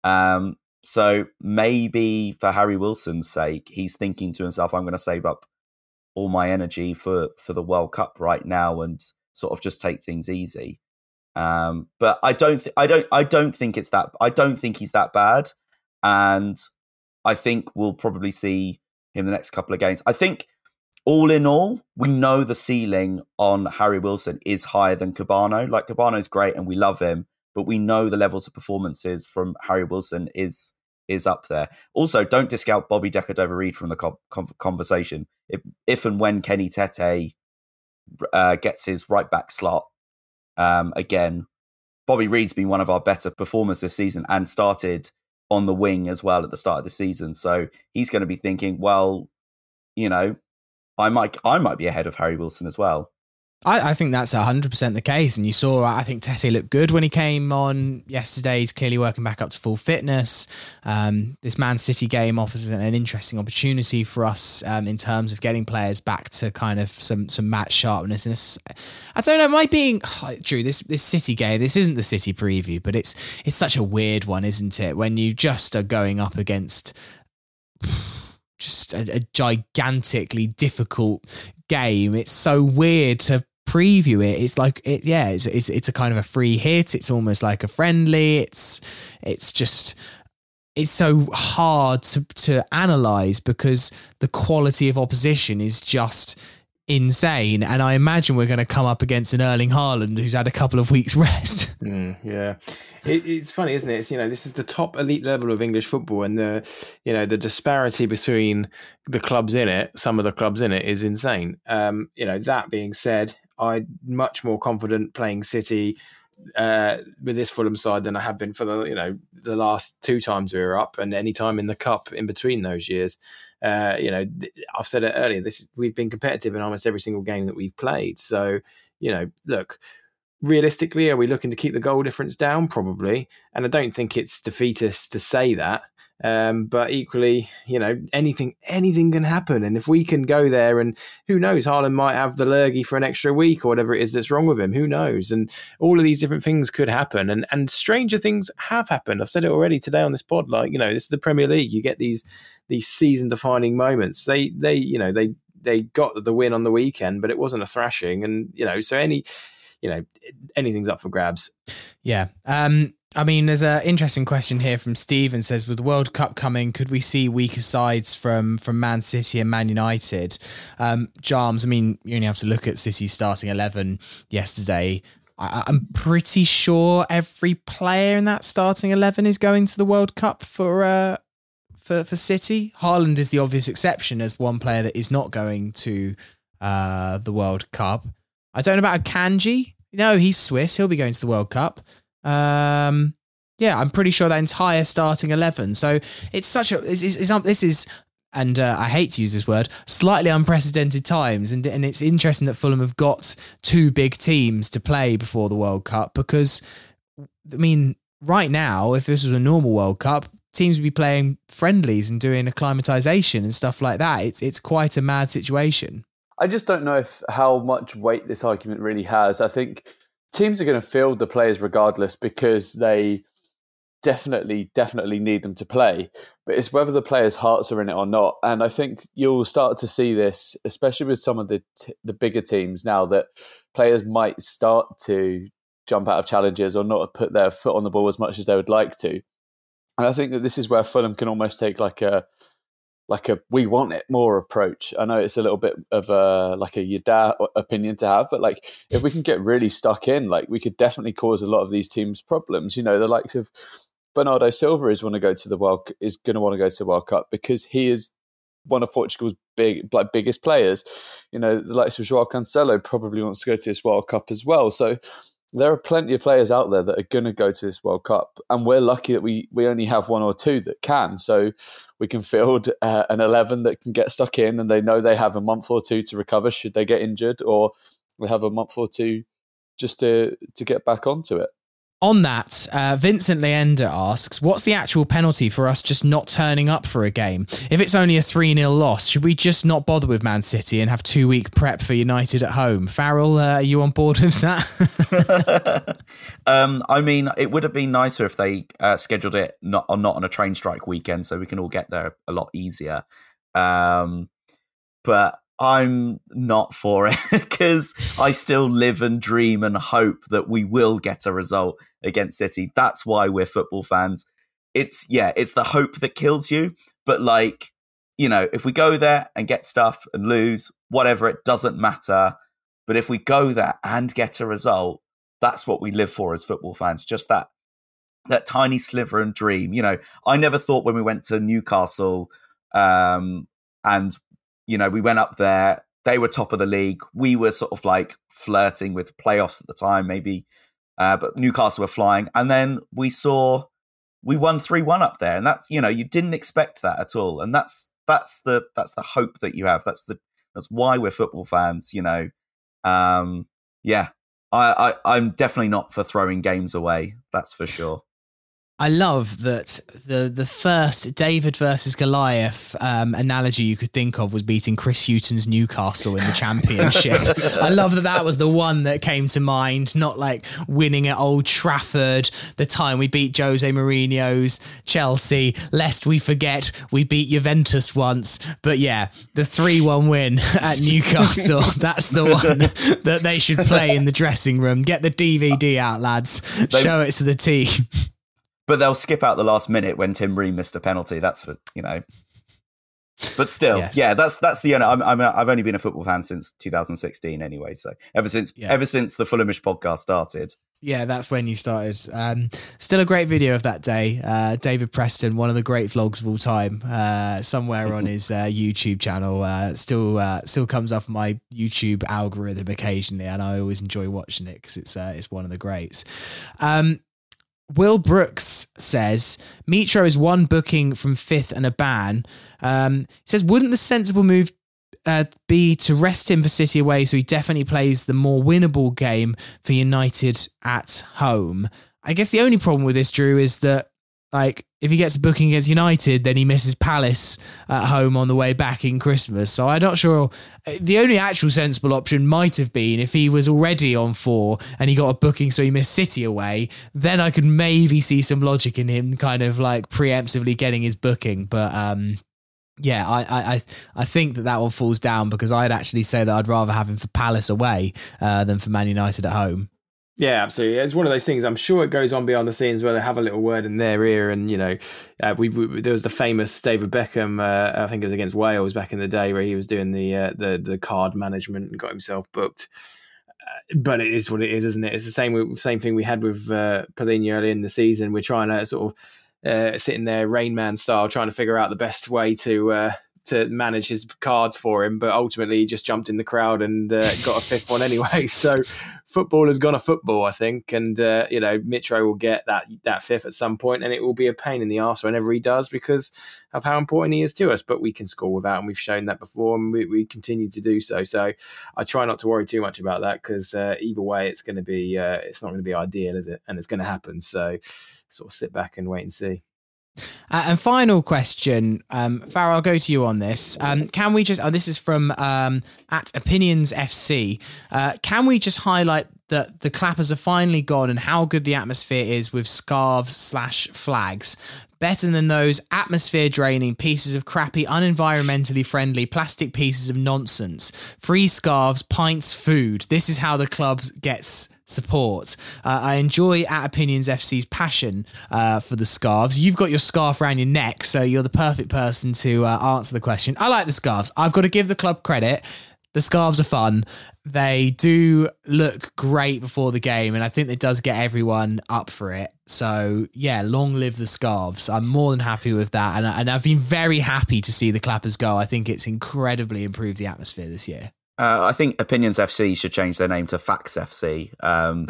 Um, so maybe for Harry Wilson's sake, he's thinking to himself, "I'm going to save up all my energy for for the World Cup right now and sort of just take things easy." Um, but I don't, th- I don't, I don't think it's that. I don't think he's that bad, and I think we'll probably see him the next couple of games. I think all in all, we know the ceiling on Harry Wilson is higher than Kebano. Like Kebano's great and we love him, but we know the levels of performances from Harry Wilson is is up there. Also, don't discount Bobby Decordova-Reid from the co- conversation. If if and when Kenny Tete uh, gets his right back slot um, again, Bobby Reid's been one of our better performers this season and started on the wing as well at the start of the season. So he's going to be thinking, well, you know, I might I might be ahead of Harry Wilson as well. I, I think that's hundred percent the case, and you saw. I think Tete looked good when he came on yesterday. He's clearly working back up to full fitness. Um, this Man City game offers an, an interesting opportunity for us um, in terms of getting players back to kind of some some match sharpness. And I don't know, my being oh, Drew. This this City game. This isn't the City preview, but it's it's such a weird one, isn't it? When you just are going up against just a, a gigantically difficult game. It's so weird to preview it it's like it yeah it's, it's it's a kind of a free hit it's almost like a friendly it's it's just it's so hard to to analyze because the quality of opposition is just insane. And I imagine we're going to come up against an Erling Haaland who's had a couple of weeks *laughs* rest. Mm, yeah, it, it's funny, isn't it? It's, you know, this is the top elite level of English football, and the you know the disparity between the clubs in it, some of the clubs in it, is insane. Um, you know, that being said, I'm much more confident playing City uh, with this Fulham side than I have been for the you know the last two times we were up, and any time in the cup in between those years. Uh, you know, I've said it earlier. This we've been competitive in almost every single game that we've played. So, you know, look, realistically, are we looking to keep the goal difference down? Probably, and I don't think it's defeatist to say that. Um, but equally, you know, anything anything can happen, and if we can go there, and who knows, Haaland might have the lurgy for an extra week or whatever it is that's wrong with him. Who knows? And all of these different things could happen, and and stranger things have happened. I've said it already today on this pod. Like you know, this is the Premier League. You get these these season defining moments. They they you know they they got the win on the weekend, but it wasn't a thrashing, and you know so any you know anything's up for grabs. Yeah. Um, I mean, there's an interesting question here from Steven says, with the World Cup coming, could we see weaker sides from from Man City and Man United? Um, Jarms, I mean, you only have to look at City's starting 11 yesterday. I, I'm pretty sure every player in that starting 11 is going to the World Cup for uh, for, for City. Haaland is the obvious exception as one player that is not going to uh, the World Cup. I don't know about Akanji. No, he's Swiss. He'll be going to the World Cup. Um, yeah, I'm pretty sure that entire starting eleven. So it's such a it's, it's, it's this is and uh, I hate to use this word, slightly unprecedented times. And, and it's interesting that Fulham have got two big teams to play before the World Cup because, I mean, right now, if this was a normal World Cup, teams would be playing friendlies and doing acclimatization and stuff like that. It's it's quite a mad situation. I just don't know if how much weight this argument really has. I think teams are going to field the players regardless because they definitely definitely need them to play. But it's whether the players hearts are in it or not. And i think you'll start to see this especially with some of the t- the bigger teams now that players might start to jump out of challenges or not put their foot on the ball as much as they would like to. And i think that this is where fulham can almost take like a like a we want it more approach. I know it's a little bit of a like a Yada opinion to have, but like if we can get really stuck in, like we could definitely cause a lot of these teams problems. You know, the likes of Bernardo Silva is want to go to the World is going to want to go to the World Cup because he is one of Portugal's big like biggest players. You know, the likes of Joao Cancelo probably wants to go to this World Cup as well. So there are plenty of players out there that are going to go to this World Cup, and we're lucky that we we only have one or two that can. So we can field uh, an eleven that can get stuck in, and they know they have a month or two to recover should they get injured, or we have a month or two just to to get back onto it. On that, uh, Vincent Leander asks, What's the actual penalty for us just not turning up for a game? If it's only a 3 0 loss, should we just not bother with Man City and have two week prep for United at home? Farrell, uh, are you on board with that? *laughs* um, I mean, it would have been nicer if they uh, scheduled it not, not on a train strike weekend so we can all get there a lot easier. Um, but I'm not for it *laughs* because I still live and dream and hope that we will get a result against City. That's why we're football fans. It's yeah, it's the hope that kills you. But like, you know, if we go there and get stuff and lose, whatever, it doesn't matter. But if we go there and get a result, that's what we live for as football fans. Just that that tiny sliver and dream. You know, I never thought when we went to Newcastle um, and you know, we went up there. They were top of the league. We were sort of like flirting with playoffs at the time, maybe. Uh, but Newcastle were flying, and then we saw we won three one up there, and that's you know you didn't expect that at all, and that's that's the that's the hope that you have. That's the that's why we're football fans. You know, um, yeah, I, I I'm definitely not for throwing games away. That's for sure. I love that the the first David versus Goliath um, analogy you could think of was beating Chris Hughton's Newcastle in the Championship. *laughs* I love that that was the one that came to mind, not like winning at Old Trafford, the time we beat Jose Mourinho's Chelsea, lest we forget we beat Juventus once. But yeah, the 3 1 win *laughs* at Newcastle, *laughs* that's the one that they should play in the dressing room. Get the DVD out, lads. Show it to the team but they'll skip out the last minute when Tim Ream missed a penalty. That's for you know. But still, yes. yeah, that's that's the. I'm, I'm I've only been a football fan since 2016 anyway. So ever since yeah. ever since the Fulhamish podcast started. Yeah, that's when you started. Um, still a great video of that day. Uh, David Preston, one of the great vlogs of all time, uh, somewhere on *laughs* his uh, YouTube channel. Uh, still, uh, still comes up my YouTube algorithm occasionally, and I always enjoy watching it because it's uh, it's one of the greats. Um, Will Brooks says Mitro is one booking from fifth and a ban. Um, he says, wouldn't the sensible move uh, be to rest him for City away so he definitely plays the more winnable game for United at home? I guess the only problem with this, Drew, is that like if he gets a booking against United, then he misses Palace at home on the way back in Christmas. So I'm not sure. The only actual sensible option might have been if he was already on four and he got a booking, so he missed City away. Then I could maybe see some logic in him kind of like preemptively getting his booking. But um, yeah, I, I I think that that one falls down because I'd actually say that I'd rather have him for Palace away uh, than for Man United at home. Yeah, absolutely. It's one of those things. I'm sure it goes on beyond the scenes where they have a little word in their ear, and you know, uh, we, we, there was the famous David Beckham. Uh, I think it was against Wales back in the day where he was doing the uh, the the card management and got himself booked. Uh, but it is what it is, isn't it? It's the same same thing we had with uh, early in the season. We're trying to sort of uh, sitting there Rain Man style, trying to figure out the best way to uh, to manage his cards for him, but ultimately he just jumped in the crowd and uh, got a fifth one anyway. *laughs* So football has gone a football, I think, and uh, you know Mitro will get that that fifth at some point, and it will be a pain in the arse whenever he does because of how important he is to us. But we can score without, and we've shown that before, and we, we continue to do so. So I try not to worry too much about that because uh, either way, it's going to be uh, it's not going to be ideal, is it? And it's going to happen. So sort of sit back and wait and see. Uh, and final question, um, I'll go to you on this. Um, can we just? Oh, this is from um, at Opinions FC. Uh, can we just highlight that the clappers are finally gone and how good the atmosphere is with scarves slash flags? Better than those atmosphere draining pieces of crappy, unenvironmentally friendly plastic pieces of nonsense. Free scarves, pints, food. This is how the club gets support. Uh, I enjoy at Opinions FC's passion uh, for the scarves. You've got your scarf around your neck, so you're the perfect person to uh, answer the question. I like the scarves. I've got to give the club credit. The scarves are fun. They do look great before the game, and I think it does get everyone up for it. So, yeah, long live the scarves. I'm more than happy with that. And, and I've been very happy to see the clappers go. I think it's incredibly improved the atmosphere this year. Uh, I think Opinions FC should change their name to Facts FC um,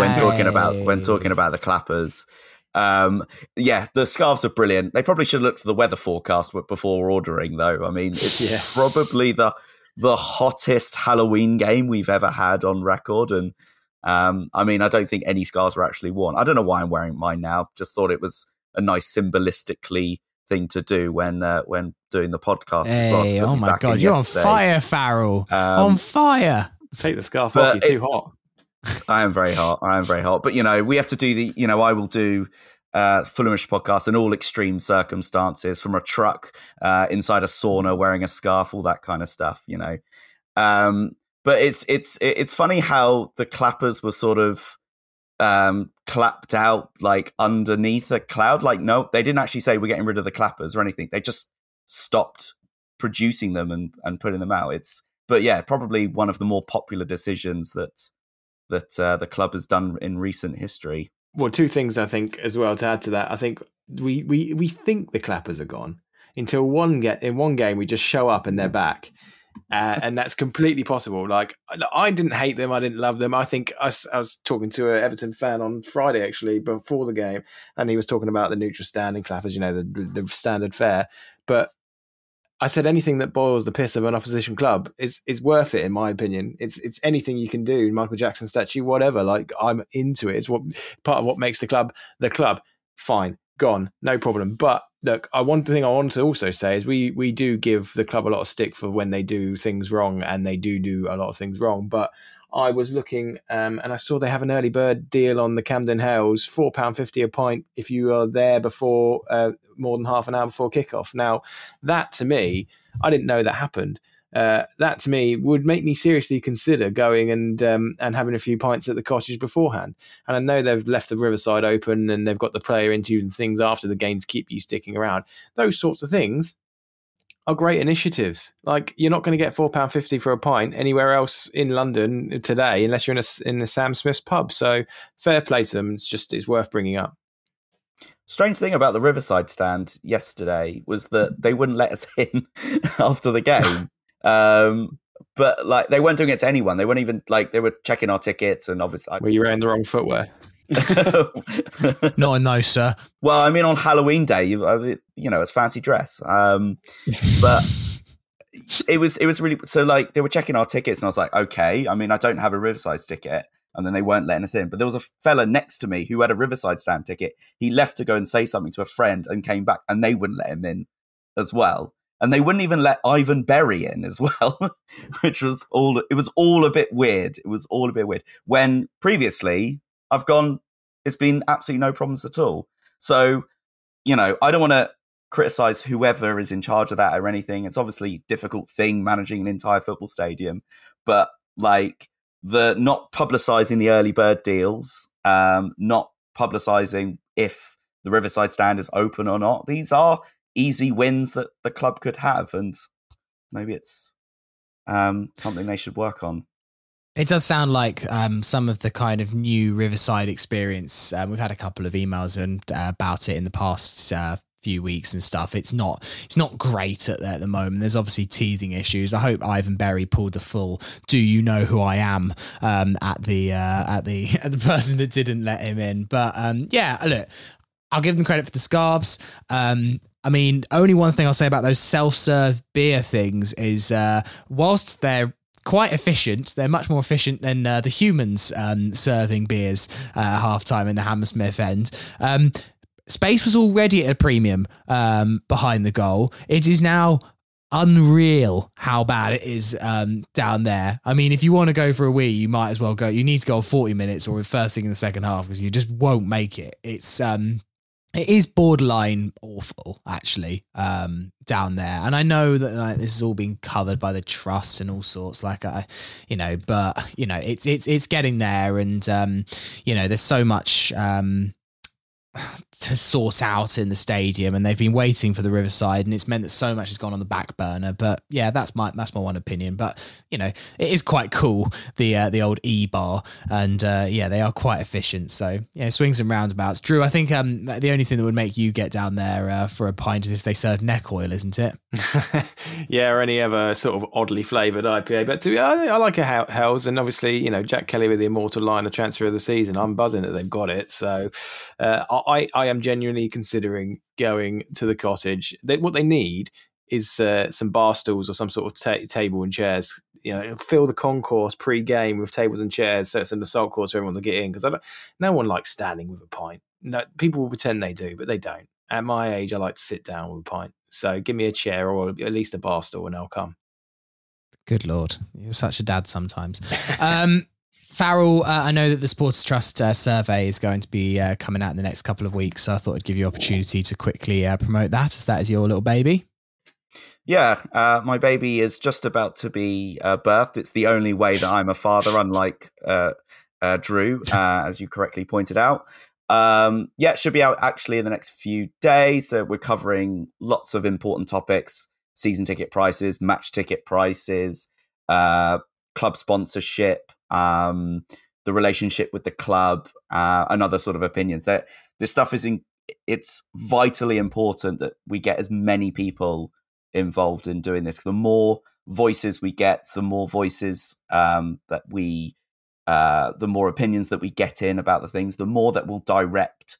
when talking about when talking about the clappers. Um, yeah, the scarves are brilliant. They probably should look to the weather forecast before ordering, though. I mean, it's *laughs* yeah. probably the the hottest Halloween game we've ever had on record, and um, I mean, I don't think any scarves were actually worn. I don't know why I'm wearing mine now. Just thought it was a nice symbolistically thing to do when uh, when doing the podcast hey, as well. Oh my god, you're yesterday. on fire, Farrell! Um, on fire! Take the scarf off. You're it, too hot. I am very hot. I am very hot. But you know, we have to do the. You know, I will do uh, Fulhamish podcast in all extreme circumstances, from a truck uh, inside a sauna, wearing a scarf, all that kind of stuff. You know, um, but it's it's it's funny how the clappers were sort of um, clapped out like underneath a cloud. Like, no, they didn't actually say we're getting rid of the clappers or anything. They just stopped producing them and, and putting them out. It's but yeah, probably one of the more popular decisions that that uh, the club has done in recent history. Well, two things I think as well to add to that. I think we we we think the clappers are gone until one get in one game we just show up and they're back uh, and that's completely possible. Like I didn't hate them, I didn't love them. I think I, I was talking to an Everton fan on Friday actually before the game, and he was talking about the neutral standing clappers, you know, the, the standard fare. But I said anything that boils the piss of an opposition club is is worth it in my opinion. It's it's anything you can do, Michael Jackson statue, whatever. Like I'm into it. It's what part of what makes the club the club. Fine, gone, no problem. But look, I one thing I want to also say is we we do give the club a lot of stick for when they do things wrong, and they do do a lot of things wrong. But I was looking um, and I saw they have an early bird deal on the Camden Hells, four pound fifty a pint if you are there before uh, more than half an hour before kickoff. Now that to me, I didn't know that happened uh, that to me would make me seriously consider going and um, and having a few pints at the cottage beforehand. And I know they've left the riverside open and they've got the player interviews and things after the game to keep you sticking around. Those sorts of things are great initiatives. Like you're not going to get four pound fifty for a pint anywhere else in London today, unless you're in a in the Sam Smith's pub. So fair play to them. It's just it's worth bringing up. Strange thing about the Riverside stand yesterday was that they wouldn't let us *laughs* in after the game. Um, but like they weren't doing it to anyone. They weren't even like they were checking our tickets and obviously. Were you wearing the wrong footwear? *laughs* Not a no, sir. Well, I mean, on Halloween day, you, uh, you know, it's fancy dress. Um, but it was it was really so like they were checking our tickets, and I was like, okay. I mean, I don't have a Riverside ticket, and then they weren't letting us in. But there was a fella next to me who had a Riverside stand ticket. He left to go and say something to a friend, and came back, and they wouldn't let him in as well and they wouldn't even let Ivan Berry in as *laughs* well, which was all it was all a bit weird. It was all a bit weird. When previously I've gone, it's been absolutely no problems at all. So, you know, I don't want to criticize whoever is in charge of that or anything. It's obviously a difficult thing managing an entire football stadium, but like the not publicizing the early bird deals, um, not publicizing if the Riverside stand is open or not. These are easy wins that the club could have, and maybe it's um, something they should work on. It does sound like um, some of the kind of new Riverside experience. Um, we've had a couple of emails and uh, about it in the past uh, few weeks and stuff. It's not it's not great at, at the moment. There's obviously teething issues. I hope Ivan Berry pulled the full "Do you know who I am?" Um, at the uh, at the *laughs* at the person that didn't let him in. But um, yeah, look, I'll give them credit for the scarves. Um, I mean, only one thing I'll say about those self-serve beer things is, uh, whilst they're quite efficient. They're much more efficient than uh, the humans um, serving beers uh, half time in the Hammersmith end. Um, space was already at a premium um, behind the goal. It is now unreal how bad it is um, down there. I mean, if you want to go for a wee, you might as well go. You need to go 40 minutes or first thing in the second half because you just won't make it. It's um, it is borderline awful actually um, down there. And i know that like, this is all being covered by the trust and all sorts like i you know but you know it's it's it's getting there. And um, you know there's so much um, *sighs* to sort out in the stadium and they've been waiting for the riverside and it's meant that so much has gone on the back burner. But yeah that's my that's my one opinion. But you know it is quite cool the uh, the old e bar and uh, yeah they are quite efficient. So yeah swings and roundabouts. Drew i think um the only thing that would make you get down there uh, for a pint is if they serve neck oil isn't it? *laughs* Yeah or any other sort of oddly flavored ipa but to, I, I like a hells and obviously you know jack kelly with the immortal line of transfer of the season. I'm buzzing that they've got it. So uh, i i am genuinely considering going to the cottage. They, what they need is uh, some bar stools or some sort of ta- table and chairs. You know, fill the concourse pre-game with tables and chairs, so it's an assault course for everyone to get in. Because no one likes standing with a pint. No, people will pretend they do, but they don't. At my age, I like to sit down with a pint. So give me a chair or at least a bar stool, and I'll come. Good lord, you're such a dad sometimes. *laughs* um, Farrell, uh, I know that the Sports Trust uh, survey is going to be uh, coming out in the next couple of weeks, so I thought I'd give you opportunity to quickly uh, promote that, as that is your little baby. Yeah, uh, my baby is just about to be uh, birthed. It's the only way that I'm a father, unlike Drew, as you correctly pointed out. Um, yeah, it should be out actually in the next few days. So we're covering lots of important topics: season ticket prices, match ticket prices, club sponsorship, um, the relationship with the club, uh, and other sort of opinions. That this stuff is in, it's vitally important that we get as many people involved in doing this. The more voices we get, the more voices um, that we, uh, the more opinions that we get in about the things, the more that will direct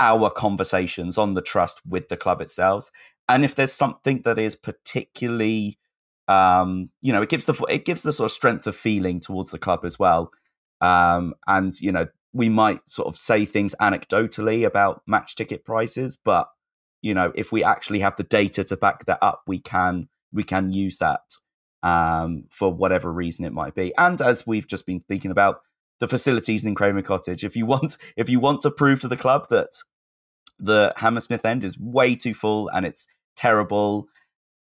our conversations on the trust with the club itself. And if there's something that is particularly um, you know, it gives the it gives the sort of strength of feeling towards the club as well. Um, and you know, we might sort of say things anecdotally about match ticket prices, but you know, if we actually have the data to back that up, we can we can use that um, for whatever reason it might be. And as we've just been speaking about, the facilities in Craven Cottage. If you want, *laughs* if you want to prove to the club that the Hammersmith end is way too full and it's terrible,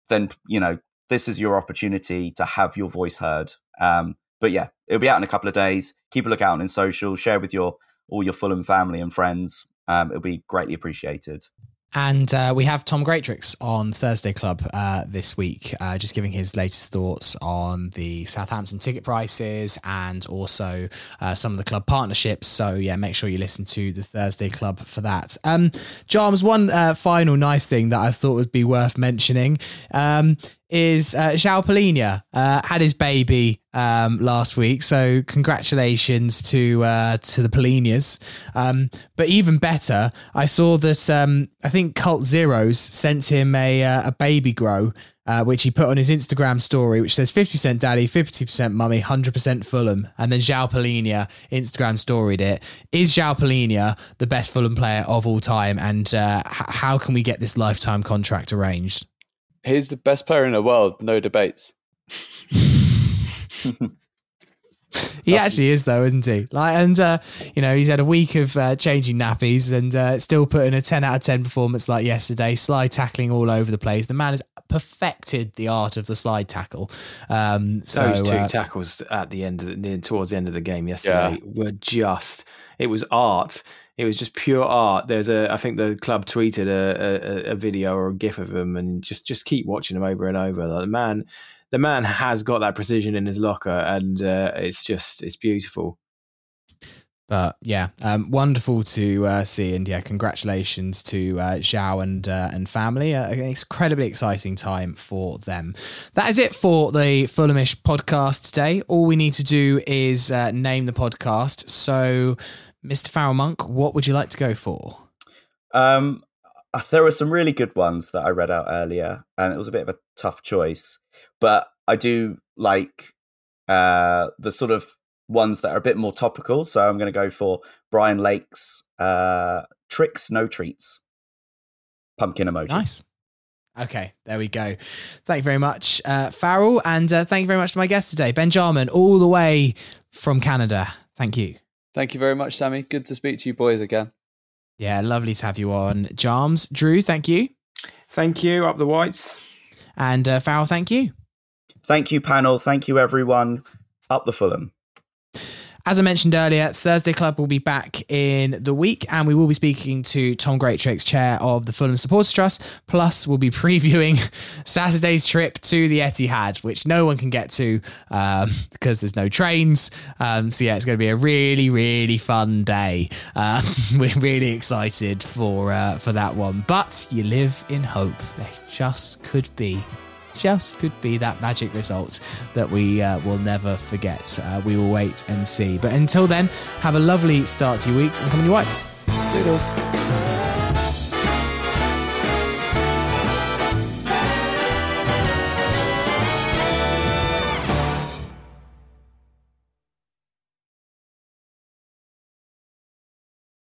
then you know this is your opportunity to have your voice heard. Um, but yeah, it'll be out in a couple of days. Keep a lookout on social. Share with your all your Fulham family and friends. Um, it'll be greatly appreciated. And uh, we have Tom Greatrix on Thursday Club uh, this week, uh, just giving his latest thoughts on the Southampton ticket prices and also uh, some of the club partnerships. So, yeah, make sure you listen to the Thursday Club for that. Um, Jarms, one uh, final nice thing that I thought would be worth mentioning. Um, is uh, Palhinha uh, had his baby um, last week, so congratulations to uh, to the Palhinhas. Um, but even better, I saw that um, I think Cult Zeros sent him a uh, a baby grow, uh, which he put on his Instagram story, which says fifty percent daddy, fifty percent mummy, hundred percent Fulham, and then João Palhinha Instagram storied it. Is João Palhinha the best Fulham player of all time, and uh, h- how can we get this lifetime contract arranged? He's the best player in the world, no debates. *laughs* he actually is though isn't he? Like and uh, you know he's had a week of uh, changing nappies and uh, still putting a 10 out of 10 performance like yesterday slide tackling all over the place. The man has perfected the art of the slide tackle. Um so, those two uh, tackles at the end of the, towards the end of the game yesterday yeah. were just it was art it was just pure art. There's a, I think the club tweeted a, a, a video or a gif of him, and just just keep watching him over and over. Like the man, the man has got that precision in his locker, and uh, it's just it's beautiful. But yeah, um, wonderful to uh, see, and yeah, congratulations to uh, João and uh, and family. Uh, an incredibly exciting time for them. That is it for the Fulhamish podcast today. All we need to do is uh, name the podcast. So, Mr. Farrell Monk, what would you like to go for? Um, uh, there were some really good ones that I read out earlier, and it was a bit of a tough choice. But I do like uh, the sort of ones that are a bit more topical. So I'm going to go for Brian Lake's uh, Tricks No Treats pumpkin emoji. Nice. Okay, there we go. Thank you very much, uh, Farrell, and uh, thank you very much to my guest today, Ben Jarman, all the way from Canada. Thank you. Thank you very much, Sammy. Good to speak to you boys again. Yeah, lovely to have you on, Jarms. Drew, thank you, Thank you. Up the whites. and uh, Farrell, thank you. Thank you, panel. Thank you, everyone. Up the Fulham. As I mentioned earlier, Thursday Club will be back in the week, and we will be speaking to Tom Greatrix, chair of the Fulham Supporters Trust. Plus, we'll be *laughs* previewing Saturday's trip to the Etihad, which no one can get to um, because there's no trains. Um, so yeah, it's going to be a really, really fun day. Uh, *laughs* we're really excited for uh, for that one. But you live in hope. There just could be just could be that magic result that we uh, will never forget. Uh, we will wait and see. But until then, have a lovely start to your weeks and come on your whites. Toodles.